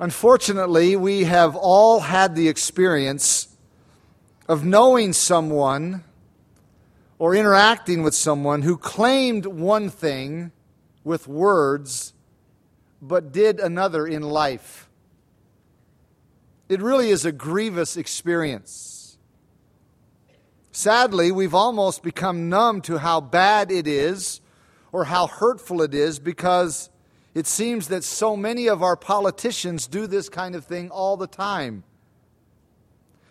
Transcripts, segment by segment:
Unfortunately, we have all had the experience of knowing someone or interacting with someone who claimed one thing with words but did another in life. It really is a grievous experience. Sadly, we've almost become numb to how bad it is or how hurtful it is because it seems that so many of our politicians do this kind of thing all the time.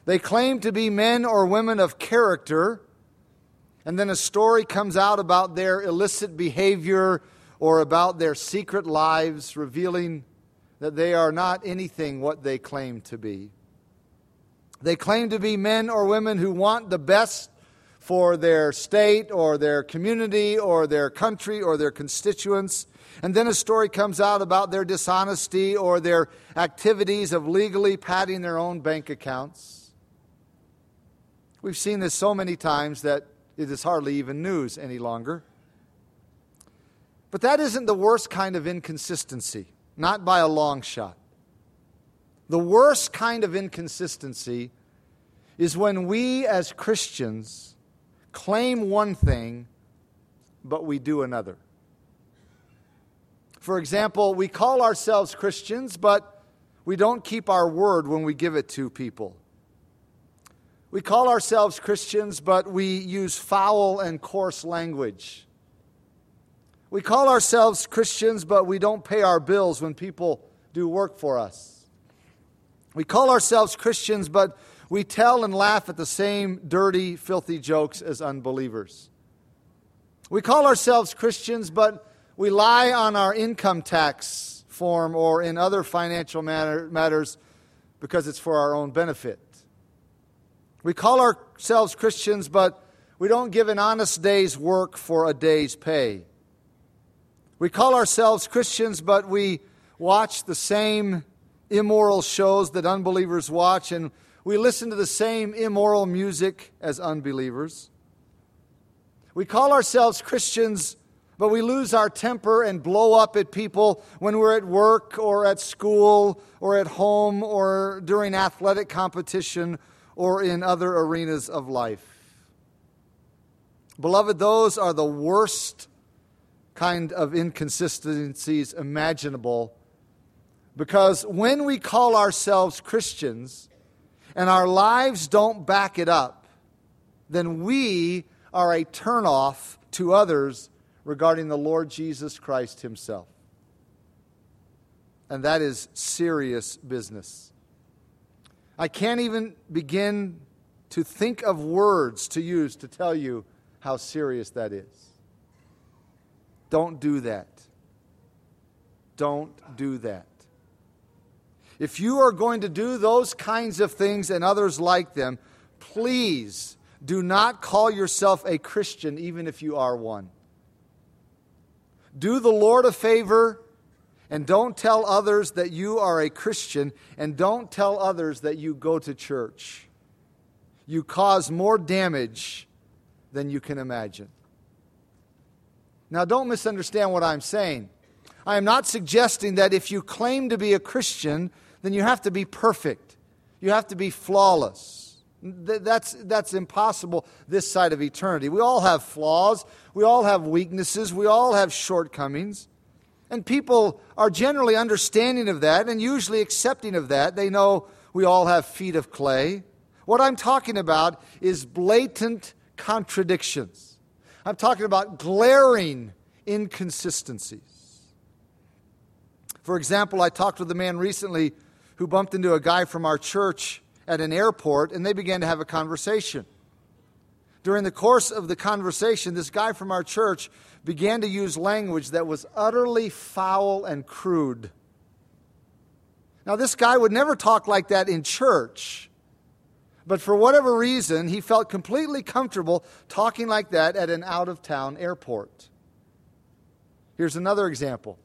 They claim to be men or women of character, and then a story comes out about their illicit behavior or about their secret lives, revealing that they are not anything what they claim to be. They claim to be men or women who want the best for their state or their community or their country or their constituents. And then a story comes out about their dishonesty or their activities of legally padding their own bank accounts. We've seen this so many times that it is hardly even news any longer. But that isn't the worst kind of inconsistency, not by a long shot. The worst kind of inconsistency is when we as Christians claim one thing, but we do another. For example, we call ourselves Christians, but we don't keep our word when we give it to people. We call ourselves Christians, but we use foul and coarse language. We call ourselves Christians, but we don't pay our bills when people do work for us. We call ourselves Christians, but we tell and laugh at the same dirty, filthy jokes as unbelievers. We call ourselves Christians, but we lie on our income tax form or in other financial matter, matters because it's for our own benefit. We call ourselves Christians, but we don't give an honest day's work for a day's pay. We call ourselves Christians, but we watch the same immoral shows that unbelievers watch, and we listen to the same immoral music as unbelievers. We call ourselves Christians, but we lose our temper and blow up at people when we're at work or at school or at home or during athletic competition or in other arenas of life. Beloved, those are the worst kind of inconsistencies imaginable. Because when we call ourselves Christians and our lives don't back it up, then we are a turnoff to others regarding the Lord Jesus Christ Himself. And that is serious business. I can't even begin to think of words to use to tell you how serious that is. Don't do that. Don't do that. If you are going to do those kinds of things and others like them, please do not call yourself a Christian, even if you are one. Do the Lord a favor and don't tell others that you are a Christian and don't tell others that you go to church. You cause more damage than you can imagine. Now, don't misunderstand what I'm saying. I am not suggesting that if you claim to be a Christian, then you have to be perfect. You have to be flawless. That's, that's impossible this side of eternity. We all have flaws. We all have weaknesses. We all have shortcomings. And people are generally understanding of that and usually accepting of that. They know we all have feet of clay. What I'm talking about is blatant contradictions. I'm talking about glaring inconsistencies. For example, I talked with a man recently who bumped into a guy from our church at an airport, and they began to have a conversation. During the course of the conversation, this guy from our church began to use language that was utterly foul and crude. Now, this guy would never talk like that in church. But for whatever reason, he felt completely comfortable talking like that at an out of town airport. Here's another example.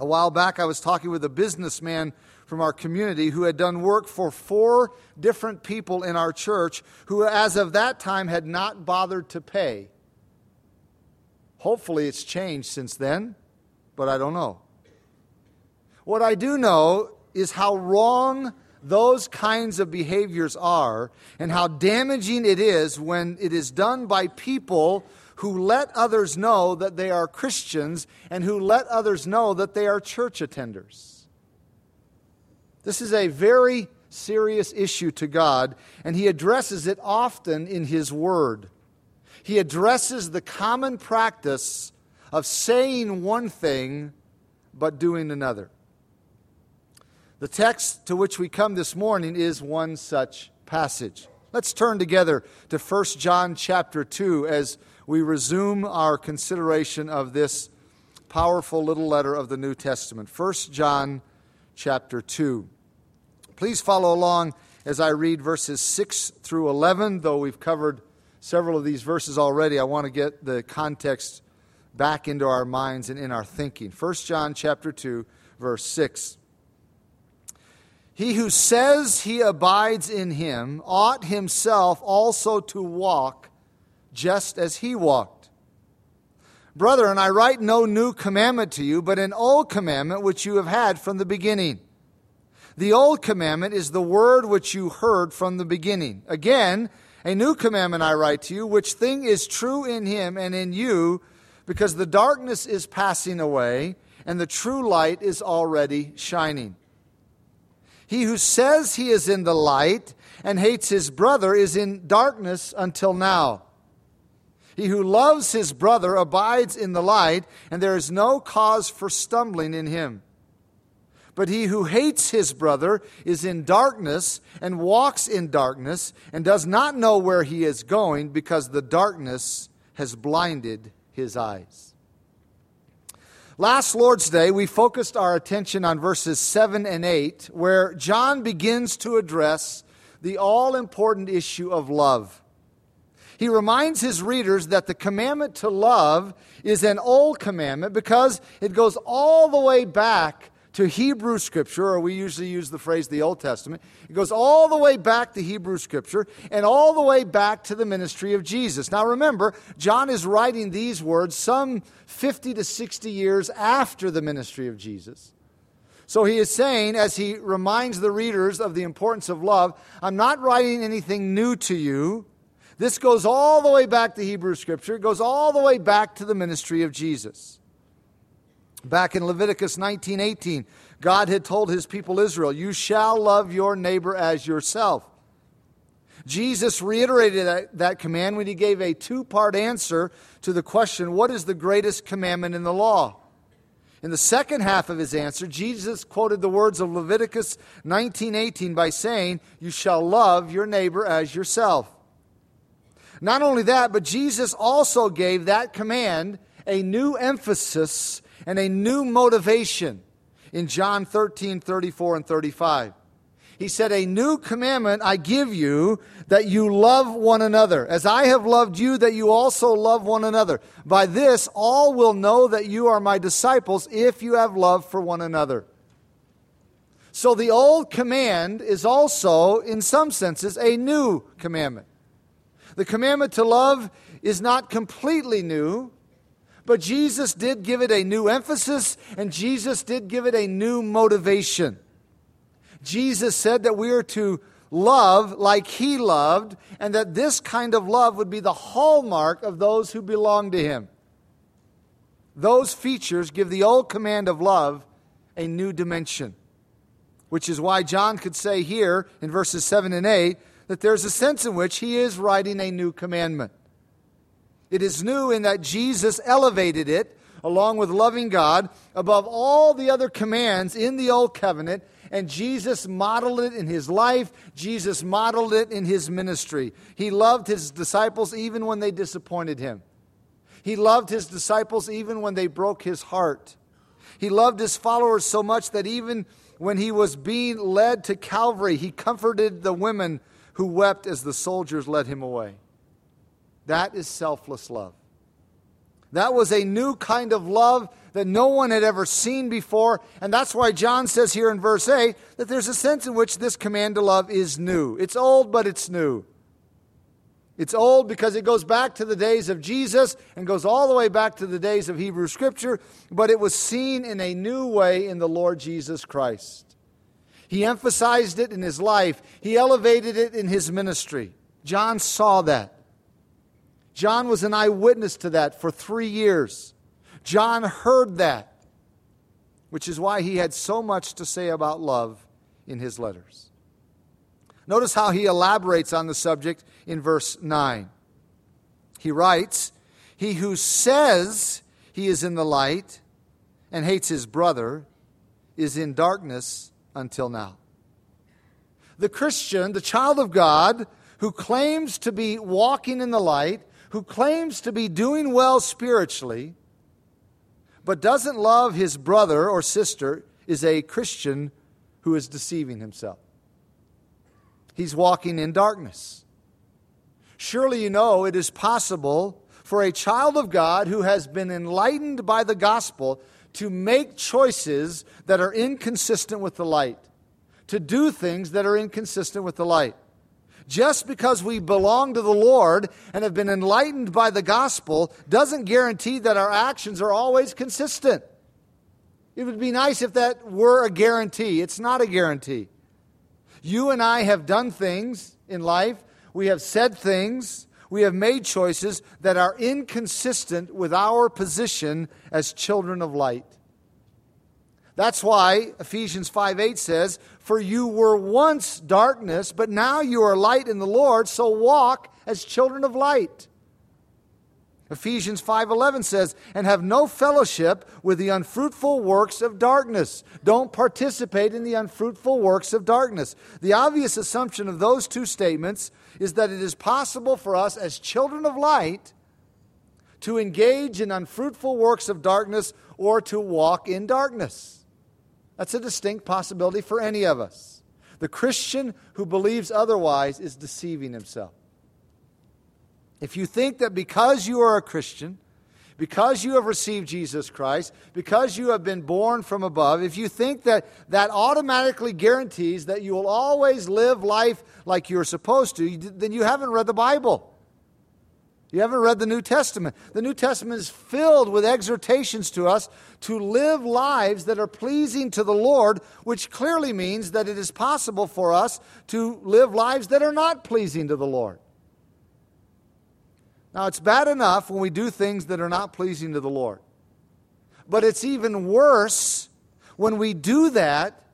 A while back, I was talking with a businessman from our community who had done work for four different people in our church who, as of that time, had not bothered to pay. Hopefully, it's changed since then, but I don't know. What I do know is how wrong those kinds of behaviors are and how damaging it is when it is done by people who let others know that they are Christians and who let others know that they are church attenders. This is a very serious issue to God, and He addresses it often in His Word. He addresses the common practice of saying one thing but doing another. The text to which we come this morning is one such passage. Let's turn together to 1 John chapter 2 as we resume our consideration of this powerful little letter of the New Testament. 1 John chapter 2. Please follow along as I read verses 6 through 11, though we've covered several of these verses already. I want to get the context back into our minds and in our thinking. 1 John chapter 2 verse 6. He who says he abides in him ought himself also to walk just as he walked. Brethren, I write no new commandment to you, but an old commandment which you have had from the beginning. The old commandment is the word which you heard from the beginning. Again, a new commandment I write to you, which thing is true in him and in you, because the darkness is passing away and the true light is already shining. He who says he is in the light and hates his brother is in darkness until now. He who loves his brother abides in the light, and there is no cause for stumbling in him. But he who hates his brother is in darkness and walks in darkness and does not know where he is going because the darkness has blinded his eyes. Last Lord's Day, we focused our attention on verses 7 and 8, where John begins to address the all important issue of love. He reminds his readers that the commandment to love is an old commandment because it goes all the way back to Hebrew Scripture, or we usually use the phrase the Old Testament. It goes all the way back to Hebrew Scripture and all the way back to the ministry of Jesus. Now remember, John is writing these words some 50 to 60 years after the ministry of Jesus. So he is saying, as he reminds the readers of the importance of love, I'm not writing anything new to you. This goes all the way back to Hebrew Scripture, it goes all the way back to the ministry of Jesus. Back in Leviticus 19:18, God had told his people Israel, "You shall love your neighbor as yourself." Jesus reiterated that, that command when he gave a two-part answer to the question, "What is the greatest commandment in the law?" In the second half of his answer, Jesus quoted the words of Leviticus 19:18 by saying, "You shall love your neighbor as yourself." Not only that, but Jesus also gave that command a new emphasis and a new motivation in John 13, 34, and 35. He said, A new commandment I give you that you love one another. As I have loved you, that you also love one another. By this, all will know that you are my disciples if you have love for one another. So the old command is also, in some senses, a new commandment. The commandment to love is not completely new, but Jesus did give it a new emphasis, and Jesus did give it a new motivation. Jesus said that we are to love like he loved, and that this kind of love would be the hallmark of those who belong to him. Those features give the old command of love a new dimension, which is why John could say here in verses 7 and 8 that there's a sense in which he is writing a new commandment. It is new in that Jesus elevated it, along with loving God, above all the other commands in the Old Covenant, and Jesus modeled it in his life. Jesus modeled it in his ministry. He loved his disciples even when they disappointed him. He loved his disciples even when they broke his heart. He loved his followers so much that even when he was being led to Calvary, he comforted the women who wept as the soldiers led him away. That is selfless love. That was a new kind of love that no one had ever seen before. And that's why John says here in verse 8 that there's a sense in which this command to love is new. It's old, but it's new. It's old because it goes back to the days of Jesus and goes all the way back to the days of Hebrew Scripture, but it was seen in a new way in the Lord Jesus Christ. He emphasized it in his life, he elevated it in his ministry. John saw that. John was an eyewitness to that for three years. John heard that, which is why he had so much to say about love in his letters. Notice how he elaborates on the subject in verse 9. He writes, He who says he is in the light and hates his brother is in darkness until now. The Christian, the child of God, who claims to be walking in the light, who claims to be doing well spiritually, but doesn't love his brother or sister, is a Christian who is deceiving himself. He's walking in darkness. Surely you know it is possible for a child of God who has been enlightened by the gospel to make choices that are inconsistent with the light, to do things that are inconsistent with the light. Just because we belong to the Lord and have been enlightened by the gospel doesn't guarantee that our actions are always consistent. It would be nice if that were a guarantee. It's not a guarantee. You and I have done things in life, we have said things, we have made choices that are inconsistent with our position as children of light. That's why Ephesians 5 8 says, For you were once darkness, but now you are light in the Lord, so walk as children of light. Ephesians 5:11 says, "And have no fellowship with the unfruitful works of darkness." Don't participate in the unfruitful works of darkness. The obvious assumption of those two statements is that it is possible for us as children of light to engage in unfruitful works of darkness or to walk in darkness. That's a distinct possibility for any of us. The Christian who believes otherwise is deceiving himself. If you think that because you are a Christian, because you have received Jesus Christ, because you have been born from above, if you think that that automatically guarantees that you will always live life like you're supposed to, then you haven't read the Bible. You haven't read the New Testament. The New Testament is filled with exhortations to us to live lives that are pleasing to the Lord, which clearly means that it is possible for us to live lives that are not pleasing to the Lord. Now, it's bad enough when we do things that are not pleasing to the Lord. But it's even worse when we do that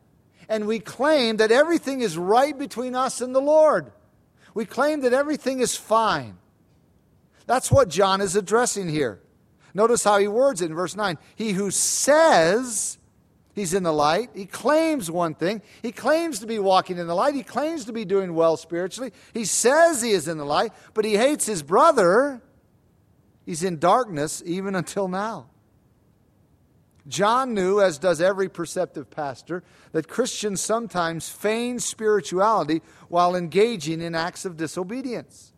and we claim that everything is right between us and the Lord. We claim that everything is fine. That's what John is addressing here. Notice how he words it in verse 9. He who says he's in the light, he claims one thing. He claims to be walking in the light. He claims to be doing well spiritually. He says he is in the light, but he hates his brother. He's in darkness even until now. John knew, as does every perceptive pastor, that Christians sometimes feign spirituality while engaging in acts of disobedience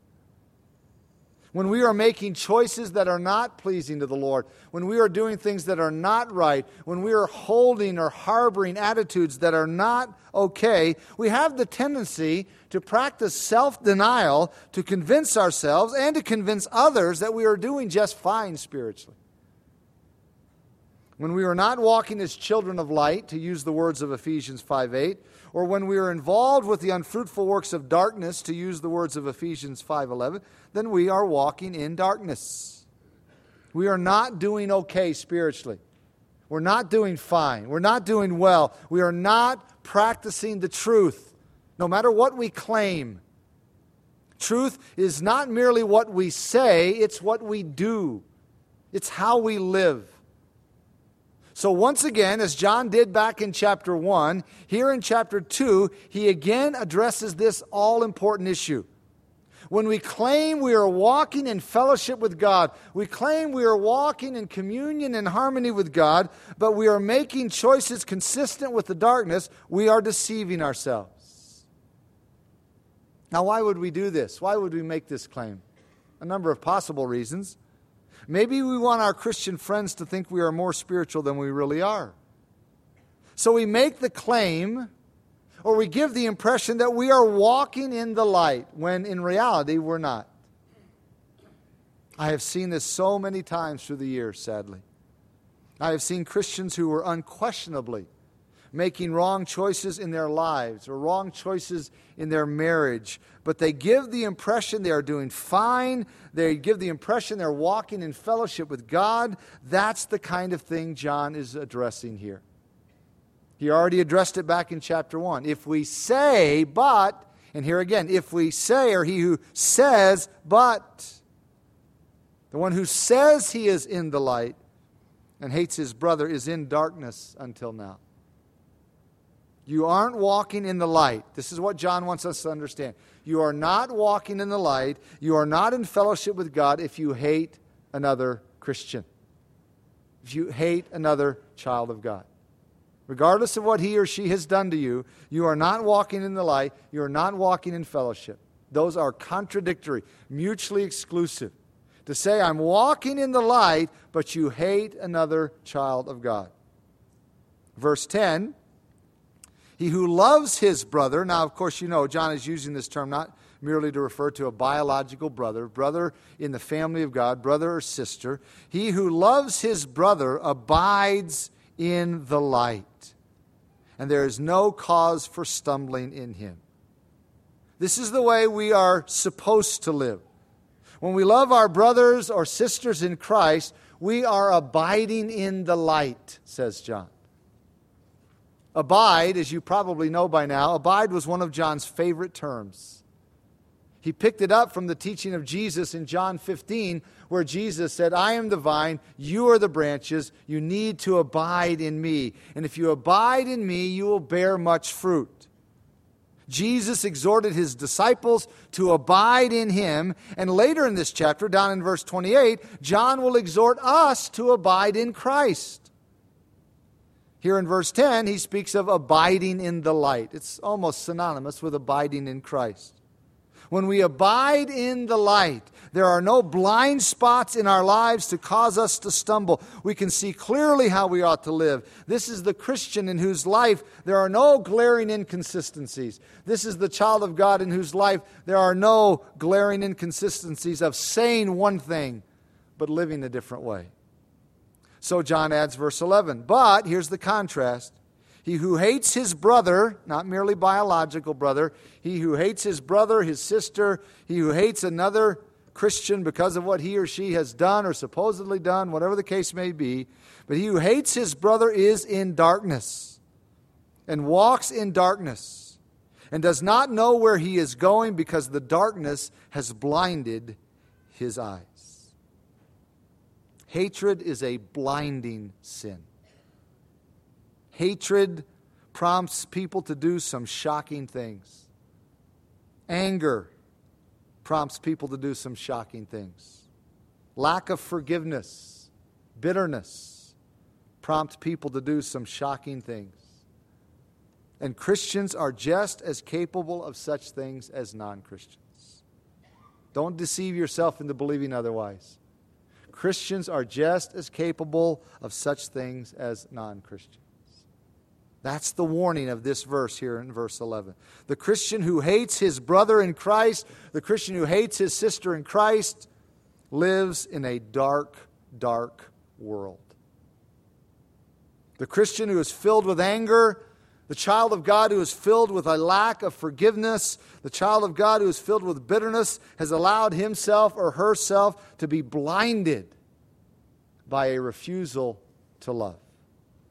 when we are making choices that are not pleasing to the Lord, when we are doing things that are not right, when we are holding or harboring attitudes that are not okay, we have the tendency to practice self denial to convince ourselves and to convince others that we are doing just fine spiritually. When we are not walking as children of light, to use the words of Ephesians 5 8, or when we are involved with the unfruitful works of darkness, to use the words of Ephesians 5:11, then we are walking in darkness. We are not doing okay spiritually. We're not doing fine. We're not doing well. We are not practicing the truth, no matter what we claim. Truth is not merely what we say, it's what we do. It's how we live. So, once again, as John did back in chapter 1, here in chapter 2, he again addresses this all important issue. When we claim we are walking in fellowship with God, we claim we are walking in communion and harmony with God, but we are making choices consistent with the darkness, we are deceiving ourselves. Now, why would we do this? Why would we make this claim? A number of possible reasons. Maybe we want our Christian friends to think we are more spiritual than we really are. So we make the claim or we give the impression that we are walking in the light when in reality we're not. I have seen this so many times through the years, sadly. I have seen Christians who were unquestionably making wrong choices in their lives or wrong choices in their marriage, but they give the impression they are doing fine. They give the impression they're walking in fellowship with God. That's the kind of thing John is addressing here. He already addressed it back in chapter 1. If we say, but, and here again, if we say, or he who says, but, the one who says he is in the light and hates his brother is in darkness until now. You aren't walking in the light. This is what John wants us to understand. You are not walking in the light. You are not in fellowship with God if you hate another Christian, if you hate another child of God. Regardless of what he or she has done to you, you are not walking in the light. You are not walking in fellowship. Those are contradictory, mutually exclusive to say, I'm walking in the light, but you hate another child of God. Verse 10 He who loves his brother, now, of course, you know, John is using this term not merely to refer to a biological brother, brother in the family of God, brother or sister. He who loves his brother abides in the light, and there is no cause for stumbling in him. This is the way we are supposed to live. When we love our brothers or sisters in Christ, we are abiding in the light, says John. Abide, as you probably know by now, abide was one of John's favorite terms. He picked it up from the teaching of Jesus in John 15, where Jesus said, I am the vine, you are the branches, you need to abide in me. And if you abide in me, you will bear much fruit. Jesus exhorted his disciples to abide in him. And later in this chapter, down in verse 28, John will exhort us to abide in Christ. Here in verse 10, he speaks of abiding in the light. It's almost synonymous with abiding in Christ. When we abide in the light, there are no blind spots in our lives to cause us to stumble. We can see clearly how we ought to live. This is the Christian in whose life there are no glaring inconsistencies. This is the child of God in whose life there are no glaring inconsistencies of saying one thing but living a different way. So John adds verse 11. But here's the contrast he who hates his brother, not merely biological brother, he who hates his brother, his sister, he who hates another Christian because of what he or she has done or supposedly done, whatever the case may be, but he who hates his brother is in darkness and walks in darkness and does not know where he is going because the darkness has blinded his eyes. Hatred is a blinding sin. Hatred prompts people to do some shocking things. Anger prompts people to do some shocking things. Lack of forgiveness, bitterness prompt people to do some shocking things. And Christians are just as capable of such things as non Christians. Don't deceive yourself into believing otherwise. Christians are just as capable of such things as non Christians. That's the warning of this verse here in verse 11. The Christian who hates his brother in Christ, the Christian who hates his sister in Christ, lives in a dark, dark world. The Christian who is filled with anger, the child of God who is filled with a lack of forgiveness, the child of God who is filled with bitterness, has allowed himself or herself to be blinded by a refusal to love.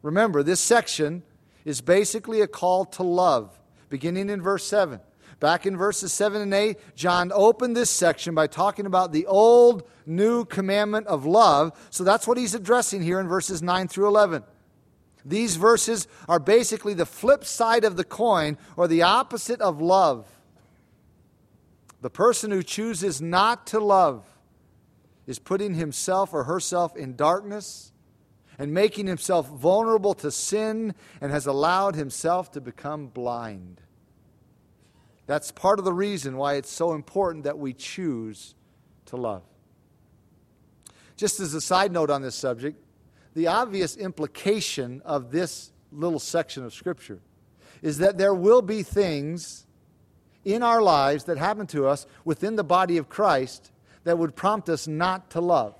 Remember, this section is basically a call to love, beginning in verse 7. Back in verses 7 and 8, John opened this section by talking about the old, new commandment of love. So that's what he's addressing here in verses 9 through 11. These verses are basically the flip side of the coin or the opposite of love. The person who chooses not to love is putting himself or herself in darkness and making himself vulnerable to sin and has allowed himself to become blind. That's part of the reason why it's so important that we choose to love. Just as a side note on this subject, the obvious implication of this little section of Scripture is that there will be things in our lives that happen to us within the body of Christ that would prompt us not to love.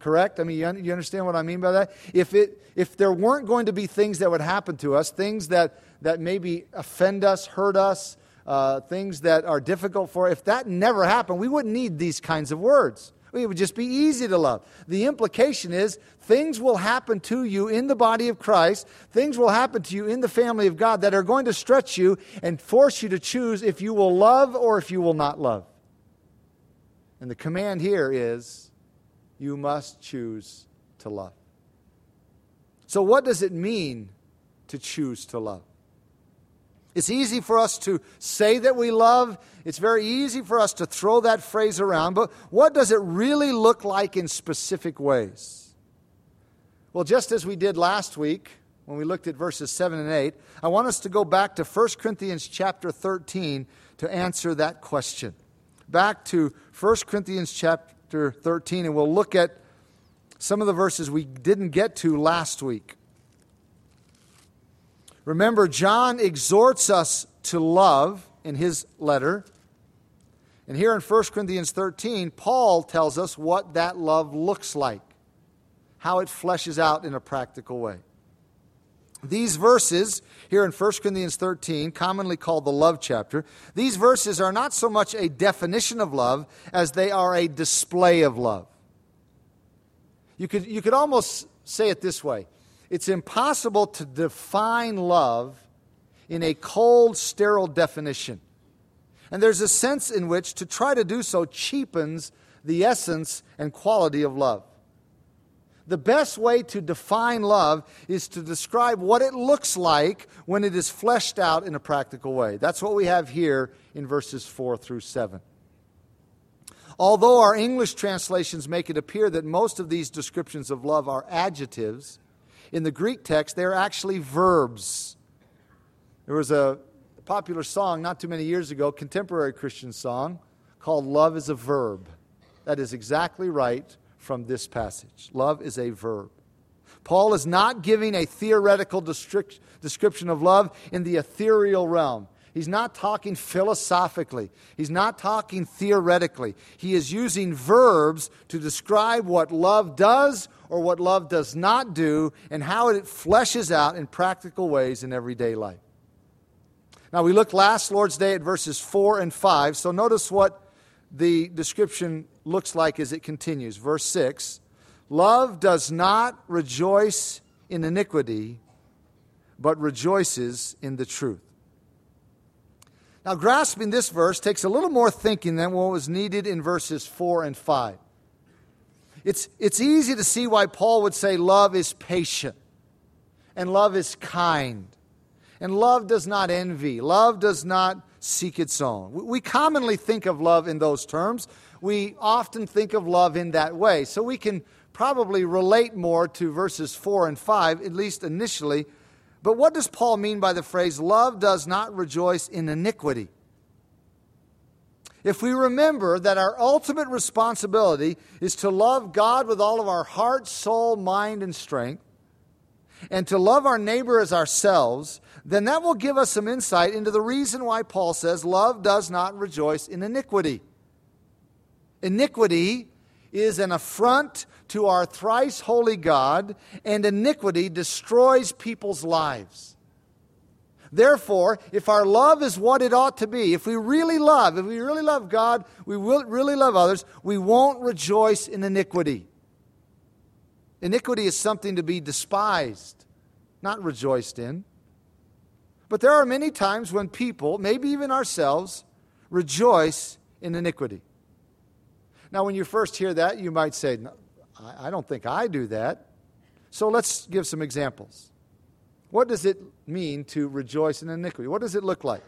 Correct? I mean, you, understand what I mean by that? If, it, if there weren't going to be things that would happen to us, things that, that maybe offend us, hurt us, uh, things that are difficult for, if that never happened, we wouldn't need these kinds of words. It would just be easy to love. The implication is things will happen to you in the body of Christ, things will happen to you in the family of God that are going to stretch you and force you to choose if you will love or if you will not love. And the command here is you must choose to love. So, what does it mean to choose to love? It's easy for us to say that we love. It's very easy for us to throw that phrase around, but what does it really look like in specific ways? Well, just as we did last week when we looked at verses 7 and 8, I want us to go back to 1 Corinthians chapter 13 to answer that question. Back to 1 Corinthians chapter 13, and we'll look at some of the verses we didn't get to last week. Remember, John exhorts us to love in his letter. And here in 1 Corinthians 13, Paul tells us what that love looks like, how it fleshes out in a practical way. These verses here in 1 Corinthians 13, commonly called the love chapter, these verses are not so much a definition of love as they are a display of love. You could, you could almost say it this way it's impossible to define love in a cold, sterile definition. And there's a sense in which to try to do so cheapens the essence and quality of love. The best way to define love is to describe what it looks like when it is fleshed out in a practical way. That's what we have here in verses 4 through 7. Although our English translations make it appear that most of these descriptions of love are adjectives, in the Greek text, they're actually verbs. There was a popular song not too many years ago, contemporary Christian song, called Love is a Verb. That is exactly right from this passage. Love is a verb. Paul is not giving a theoretical description of love in the ethereal realm. He's not talking philosophically. He's not talking theoretically. He is using verbs to describe what love does or what love does not do and how it fleshes out in practical ways in everyday life. Now, we looked last Lord's Day at verses 4 and 5, so notice what the description looks like as it continues. Verse 6 Love does not rejoice in iniquity, but rejoices in the truth. Now, grasping this verse takes a little more thinking than what was needed in verses 4 and 5. It's, it's easy to see why Paul would say love is patient and love is kind and love does not envy, love does not seek its own. We commonly think of love in those terms. We often think of love in that way. So we can probably relate more to verses 4 and 5, at least initially, but what does Paul mean by the phrase, love does not rejoice in iniquity? If we remember that our ultimate responsibility is to love God with all of our heart, soul, mind, and strength, and to love our neighbor as ourselves, then that will give us some insight into the reason why Paul says love does not rejoice in iniquity. Iniquity is an affront to our thrice holy God, and iniquity destroys people's lives. Therefore, if our love is what it ought to be, if we really love, if we really love God, we will really love others, we won't rejoice in iniquity. Iniquity is something to be despised, not rejoiced in. But there are many times when people, maybe even ourselves, rejoice in iniquity. Now, when you first hear that, you might say, no, I don't think I do that. So let's give some examples. What does it mean to rejoice in iniquity? What does it look like?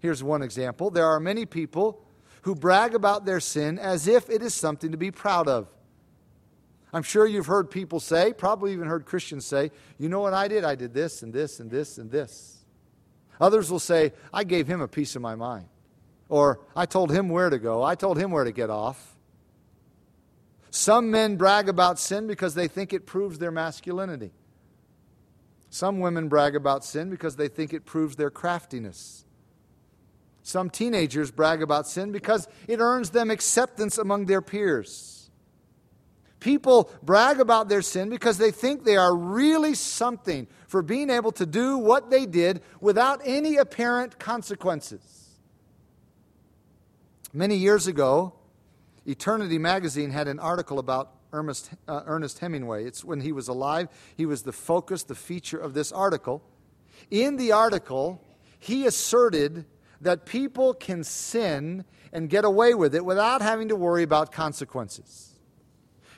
Here's one example. There are many people who brag about their sin as if it is something to be proud of. I'm sure you've heard people say, probably even heard Christians say, you know what I did? I did this and this and this and this. Others will say, I gave him a piece of my mind. Or I told him where to go. I told him where to get off. Some men brag about sin because they think it proves their masculinity. Some women brag about sin because they think it proves their craftiness. Some teenagers brag about sin because it earns them acceptance among their peers. People brag about their sin because they think they are really something for being able to do what they did without any apparent consequences. Many years ago, Eternity magazine had an article about Ernest, uh, Ernest Hemingway. It's when he was alive, he was the focus, the feature of this article. In the article, he asserted that people can sin and get away with it without having to worry about consequences.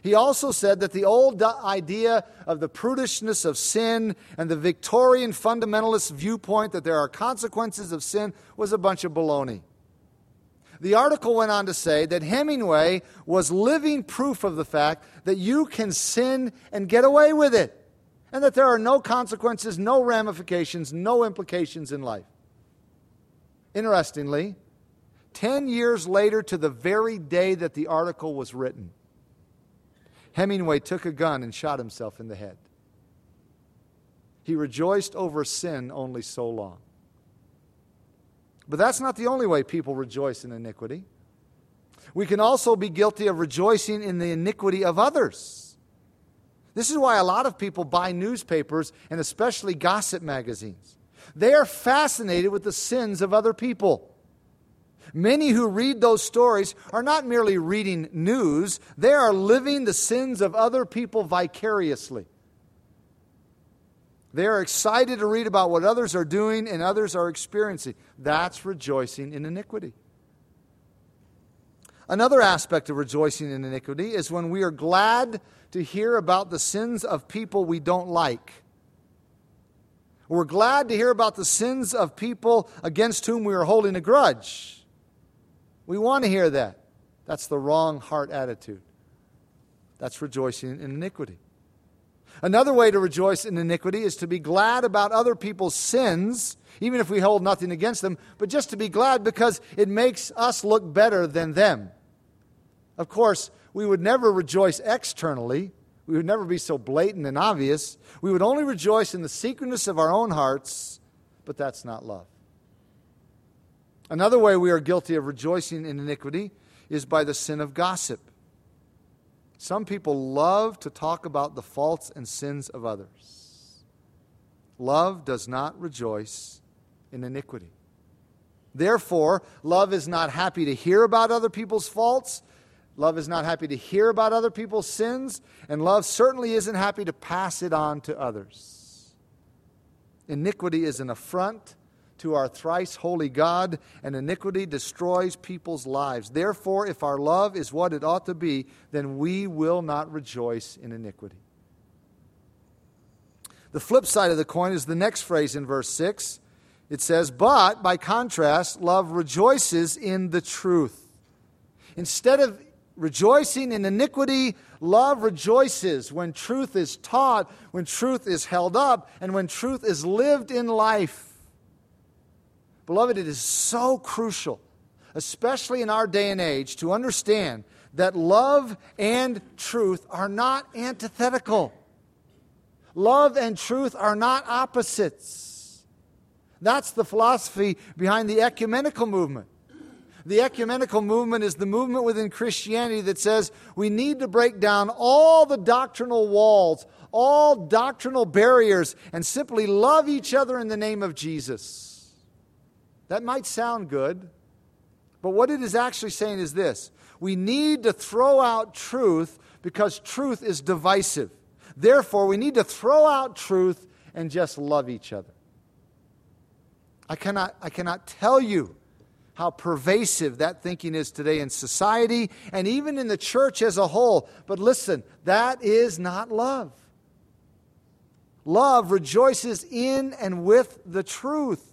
He also said that the old idea of the prudishness of sin and the Victorian fundamentalist viewpoint that there are consequences of sin was a bunch of baloney. The article went on to say that Hemingway was living proof of the fact that you can sin and get away with it, and that there are no consequences, no ramifications, no implications in life. Interestingly, 10 years later, to the very day that the article was written, Hemingway took a gun and shot himself in the head. He rejoiced over sin only so long. But that's not the only way people rejoice in iniquity. We can also be guilty of rejoicing in the iniquity of others. This is why a lot of people buy newspapers and especially gossip magazines. They are fascinated with the sins of other people. Many who read those stories are not merely reading news, they are living the sins of other people vicariously. They are excited to read about what others are doing and others are experiencing. That's rejoicing in iniquity. Another aspect of rejoicing in iniquity is when we are glad to hear about the sins of people we don't like. We're glad to hear about the sins of people against whom we are holding a grudge. We want to hear that. That's the wrong heart attitude. That's rejoicing in iniquity. Another way to rejoice in iniquity is to be glad about other people's sins, even if we hold nothing against them, but just to be glad because it makes us look better than them. Of course, we would never rejoice externally. We would never be so blatant and obvious. We would only rejoice in the secretness of our own hearts, but that's not love. Another way we are guilty of rejoicing in iniquity is by the sin of gossip. Some people love to talk about the faults and sins of others. Love does not rejoice in iniquity. Therefore, love is not happy to hear about other people's faults. Love is not happy to hear about other people's sins. And love certainly isn't happy to pass it on to others. Iniquity is an affront to our thrice holy God, and iniquity destroys people's lives. Therefore, if our love is what it ought to be, then we will not rejoice in iniquity. The flip side of the coin is the next phrase in verse 6. It says, But, by contrast, love rejoices in the truth. Instead of rejoicing in iniquity, love rejoices when truth is taught, when truth is held up, and when truth is lived in life. Beloved, it is so crucial, especially in our day and age, to understand that love and truth are not antithetical. Love and truth are not opposites. That's the philosophy behind the ecumenical movement. The ecumenical movement is the movement within Christianity that says we need to break down all the doctrinal walls, all doctrinal barriers, and simply love each other in the name of Jesus. That might sound good, but what it is actually saying is this we need to throw out truth because truth is divisive. Therefore, we need to throw out truth and just love each other. I cannot, I cannot tell you how pervasive that thinking is today in society and even in the church as a whole. But listen, that is not love. Love rejoices in and with the truth.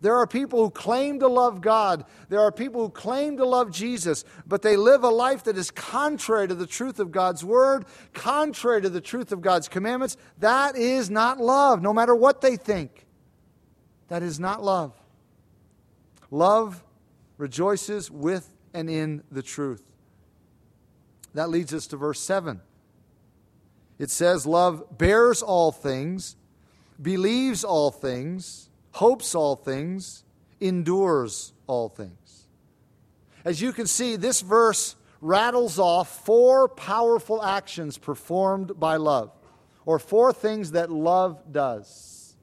There are people who claim to love God. There are people who claim to love Jesus, but they live a life that is contrary to the truth of God's word, contrary to the truth of God's commandments. That is not love, no matter what they think. That is not love. Love rejoices with and in the truth. That leads us to verse 7. It says, Love bears all things, believes all things hopes all things, endures all things. As you can see, this verse rattles off four powerful actions performed by love, or four things that love does.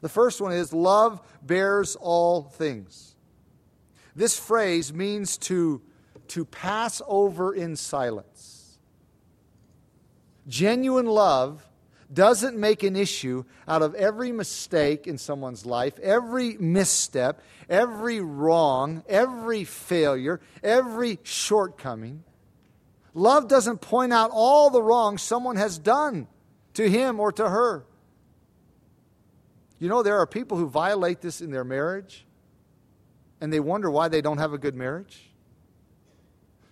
The first one is love bears all things. This phrase means to, to pass over in silence. Genuine love doesn't make an issue out of every mistake in someone's life, every misstep, every wrong, every failure, every shortcoming. Love doesn't point out all the wrong someone has done to him or to her. You know, there are people who violate this in their marriage and they wonder why they don't have a good marriage.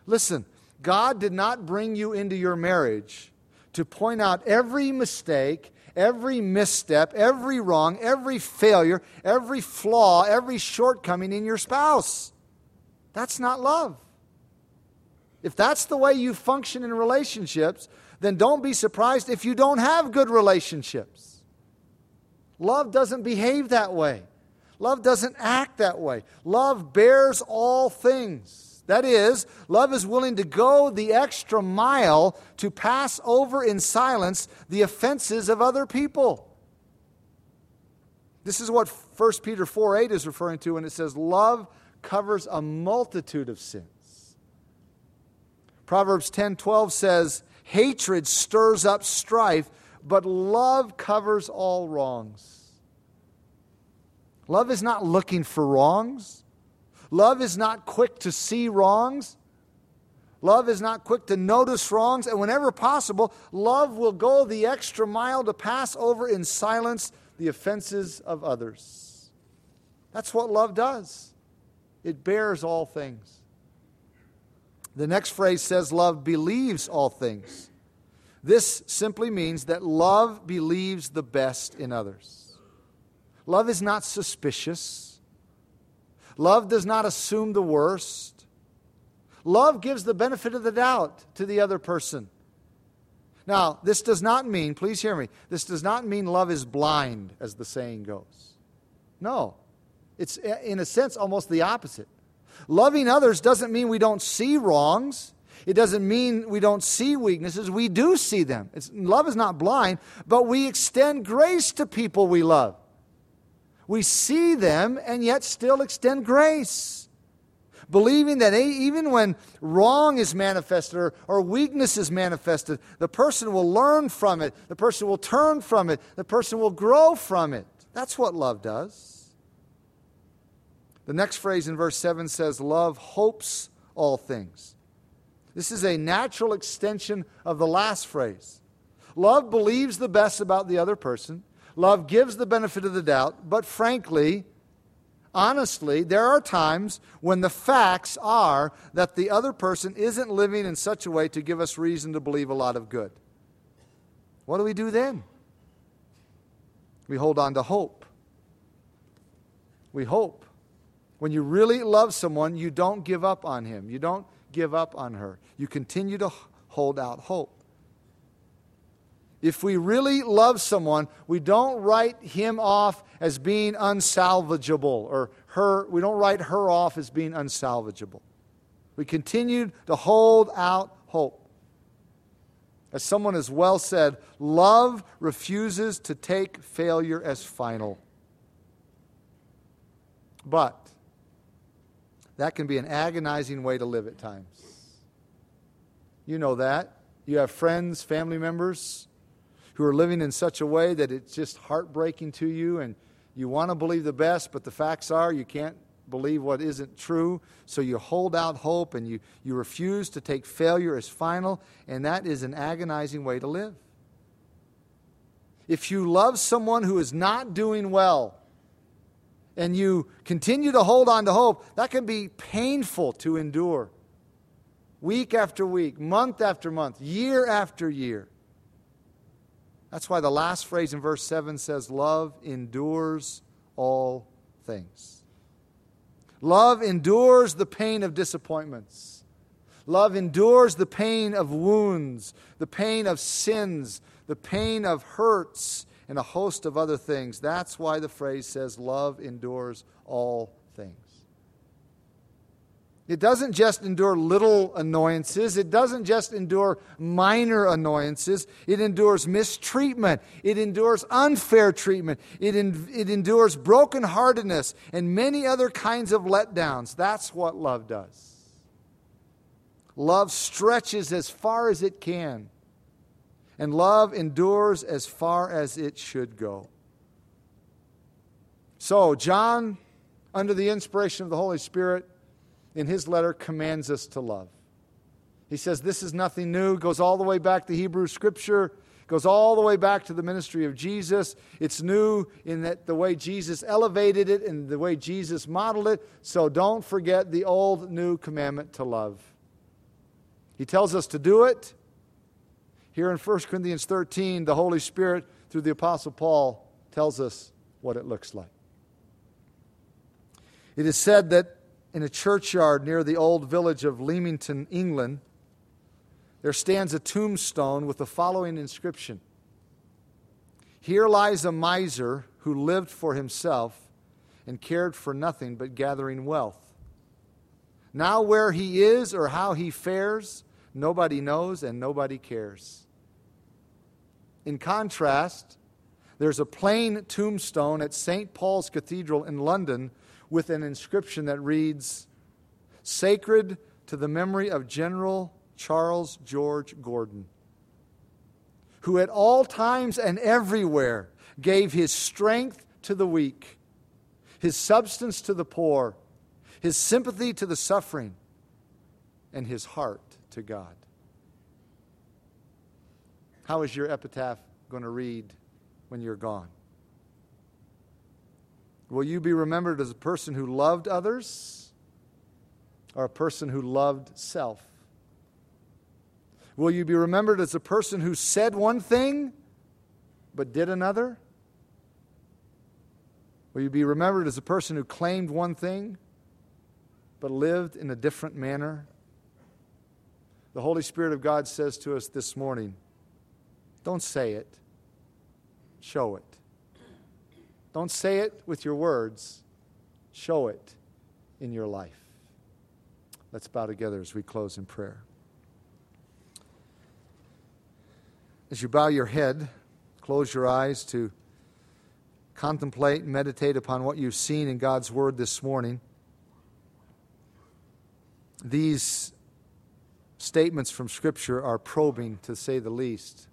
Listen, God did not bring you into your marriage to point out every mistake, every misstep, every wrong, every failure, every flaw, every shortcoming in your spouse. That's not love. If that's the way you function in relationships, then don't be surprised if you don't have good relationships. Love doesn't behave that way. Love doesn't act that way. Love bears all things. That is, love is willing to go the extra mile to pass over in silence the offenses of other people. This is what 1 Peter 4 8 is referring to when it says, Love covers a multitude of sins. Proverbs 10 12 says, Hatred stirs up strife, but love covers all wrongs. Love is not looking for wrongs. Love is not quick to see wrongs. Love is not quick to notice wrongs. And whenever possible, love will go the extra mile to pass over in silence the offenses of others. That's what love does, it bears all things. The next phrase says, Love believes all things. This simply means that love believes the best in others. Love is not suspicious. Love does not assume the worst. Love gives the benefit of the doubt to the other person. Now, this does not mean, please hear me, this does not mean love is blind, as the saying goes. No. It's, in a sense, almost the opposite. Loving others doesn't mean we don't see wrongs. It doesn't mean we don't see weaknesses. We do see them. It's, love is not blind, but we extend grace to people we love. We see them and yet still extend grace. Believing that even when wrong is manifested or, or weakness is manifested, the person will learn from it, the person will turn from it, the person will grow from it. That's what love does. The next phrase in verse 7 says, Love hopes all things. This is a natural extension of the last phrase. Love believes the best about the other person. Love gives the benefit of the doubt, but frankly, honestly, there are times when the facts are that the other person isn't living in such a way to give us reason to believe a lot of good. What do we do then? We hold on to hope. We hope. When you really love someone, you don't give up on him. You don't give up on her. You continue to hold out hope. If we really love someone, we don't write him off as being unsalvageable or her, we don't write her off as being unsalvageable. We continue to hold out hope. As someone has well said, love refuses to take failure as final. But that can be an agonizing way to live at times. You know that. You have friends, family members who are living in such a way that it's just heartbreaking to you and you want to believe the best, but the facts are you can't believe what isn't true. So you hold out hope and you, you refuse to take failure as final, and that is an agonizing way to live. If you love someone who is not doing well, and you continue to hold on to hope, that can be painful to endure. Week after week, month after month, year after year. That's why the last phrase in verse 7 says, Love endures all things. Love endures the pain of disappointments. Love endures the pain of wounds, the pain of sins, the pain of hurts, and a host of other things. That's why the phrase says, Love endures all. It doesn't just endure little annoyances. It doesn't just endure minor annoyances. It endures mistreatment. It endures unfair treatment. It, en- it endures brokenheartedness and many other kinds of letdowns. That's what love does. Love stretches as far as it can, and love endures as far as it should go. So, John, under the inspiration of the Holy Spirit, in his letter commands us to love. He says this is nothing new, goes all the way back to Hebrew scripture, goes all the way back to the ministry of Jesus. It's new in that the way Jesus elevated it and the way Jesus modeled it. So don't forget the old new commandment to love. He tells us to do it. Here in 1 Corinthians 13, the Holy Spirit, through the Apostle Paul, tells us what it looks like. It is said that in a churchyard near the old village of Leamington, England, there stands a tombstone with the following inscription Here lies a miser who lived for himself and cared for nothing but gathering wealth. Now, where he is or how he fares, nobody knows and nobody cares. In contrast, there's a plain tombstone at St. Paul's Cathedral in London with an inscription that reads Sacred to the memory of General Charles George Gordon, who at all times and everywhere gave his strength to the weak, his substance to the poor, his sympathy to the suffering, and his heart to God. How is your epitaph going to read when you're gone? Will you be remembered as a person who loved others or a person who loved self? Will you be remembered as a person who said one thing but did another? Will you be remembered as a person who claimed one thing but lived in a different manner? The Holy Spirit of God says to us this morning don't say it, show it. Don't say it with your words, show it in your life. Let's bow together as we close in prayer. As you bow your head, close your eyes to contemplate and meditate upon what you've seen in God's Word this morning. These statements from Scripture are probing, to say the least.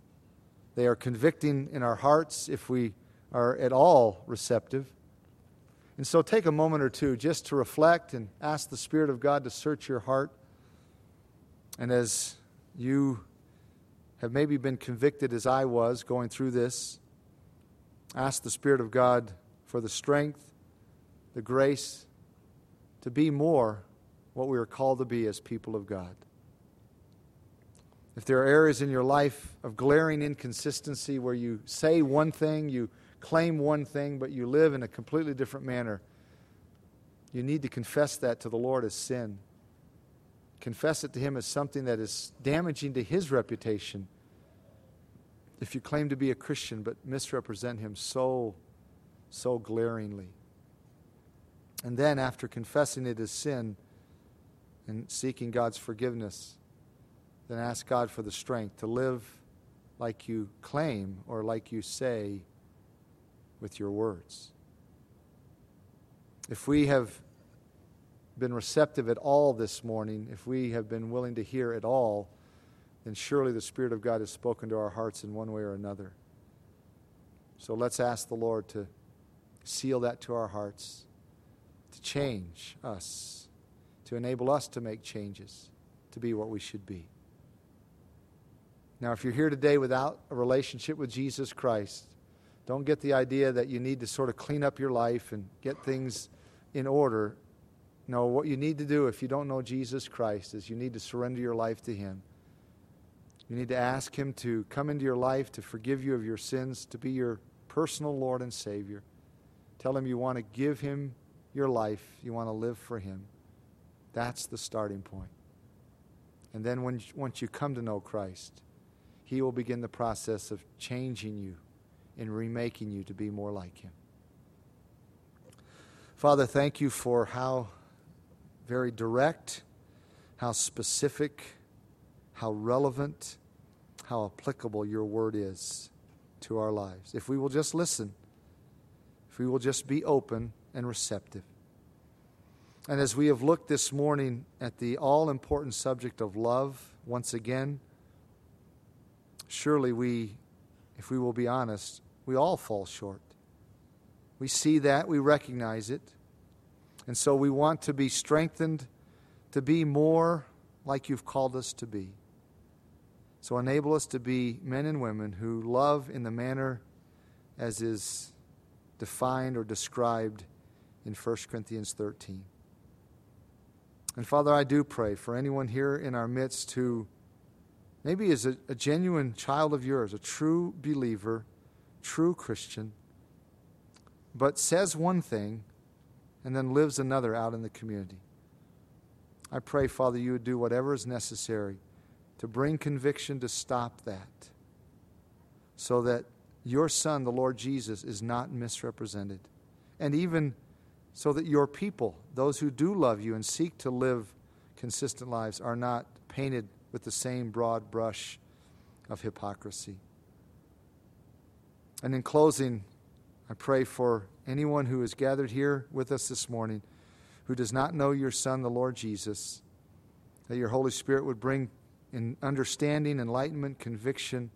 They are convicting in our hearts if we are at all receptive. And so take a moment or two just to reflect and ask the Spirit of God to search your heart. And as you have maybe been convicted as I was going through this, ask the Spirit of God for the strength, the grace to be more what we are called to be as people of God. If there are areas in your life of glaring inconsistency where you say one thing, you claim one thing, but you live in a completely different manner, you need to confess that to the Lord as sin. Confess it to Him as something that is damaging to His reputation. If you claim to be a Christian but misrepresent Him so, so glaringly. And then, after confessing it as sin and seeking God's forgiveness, then ask God for the strength to live like you claim or like you say with your words. If we have been receptive at all this morning, if we have been willing to hear at all, then surely the Spirit of God has spoken to our hearts in one way or another. So let's ask the Lord to seal that to our hearts, to change us, to enable us to make changes, to be what we should be. Now, if you're here today without a relationship with Jesus Christ, don't get the idea that you need to sort of clean up your life and get things in order. No, what you need to do if you don't know Jesus Christ is you need to surrender your life to Him. You need to ask Him to come into your life, to forgive you of your sins, to be your personal Lord and Savior. Tell Him you want to give Him your life, you want to live for Him. That's the starting point. And then when, once you come to know Christ, He will begin the process of changing you in remaking you to be more like Him. Father, thank you for how very direct, how specific, how relevant, how applicable your word is to our lives. If we will just listen, if we will just be open and receptive. And as we have looked this morning at the all important subject of love, once again, surely we, if we will be honest, we all fall short. We see that, we recognize it. And so we want to be strengthened to be more like you've called us to be. So enable us to be men and women who love in the manner as is defined or described in 1 Corinthians 13. And Father, I do pray for anyone here in our midst who maybe is a, a genuine child of yours, a true believer, true Christian, but says one thing and then lives another out in the community. I pray, Father, you would do whatever is necessary to bring conviction to stop that so that your Son, the Lord Jesus, is not misrepresented. And even so that your people, those who do love you and seek to live consistent lives, are not painted with the same broad brush of hypocrisy. And in closing, I pray for anyone who is gathered here with us this morning who does not know your Son, the Lord Jesus, that your Holy Spirit would bring in understanding, enlightenment, conviction,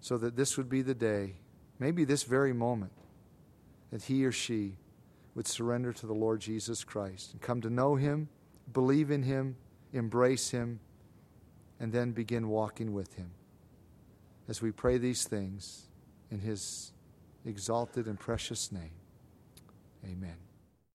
so that this would be the day, maybe this very moment, that he or she would surrender to the Lord Jesus Christ and come to know him, believe in him, embrace him, and then begin walking with him. As we pray these things in his exalted and precious name. Amen.